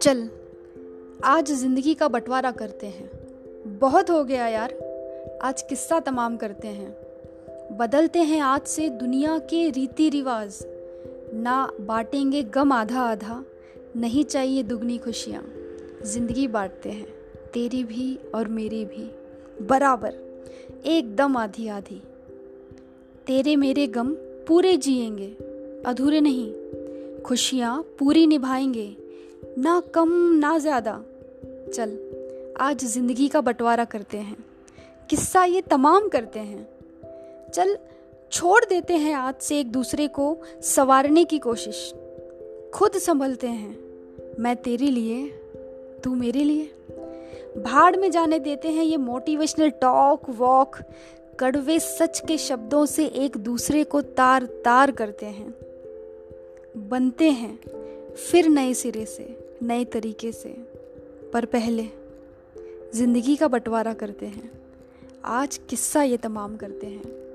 चल, आज ज़िंदगी का बंटवारा करते हैं। बहुत हो गया यार, आज किस्सा तमाम करते हैं। बदलते हैं आज से दुनिया के रीति रिवाज ना बांटेंगे गम आधा आधा नहीं चाहिए दुगनी खुशियाँ। ज़िंदगी बांटते हैं, तेरी भी और मेरी भी। बराबर, एकदम आधी आधी तेरे मेरे गम पूरे जिएँगे। अधूरे नहीं, खुशियाँ पूरी निभाएँगे। ना कम, ना ज़्यादा। चल, आज ज़िंदगी का बंटवारा करते हैं। किस्सा ये तमाम करते हैं। चल, छोड़ देते हैं आज से एक दूसरे को संवारने की कोशिश। खुद संभलते हैं। मैं तेरे लिए, तू मेरे लिए। भाड़ में जाने देते हैं ये मोटिवेशनल टॉक, वॉक। कड़वे सच के शब्दों से एक दूसरे को तार तार करते हैं। बनते हैं, फिर नए सिरे से, नए तरीके से। पर पहले ज़िंदगी का बंटवारा करते हैं। आज किस्सा ये तमाम करते हैं।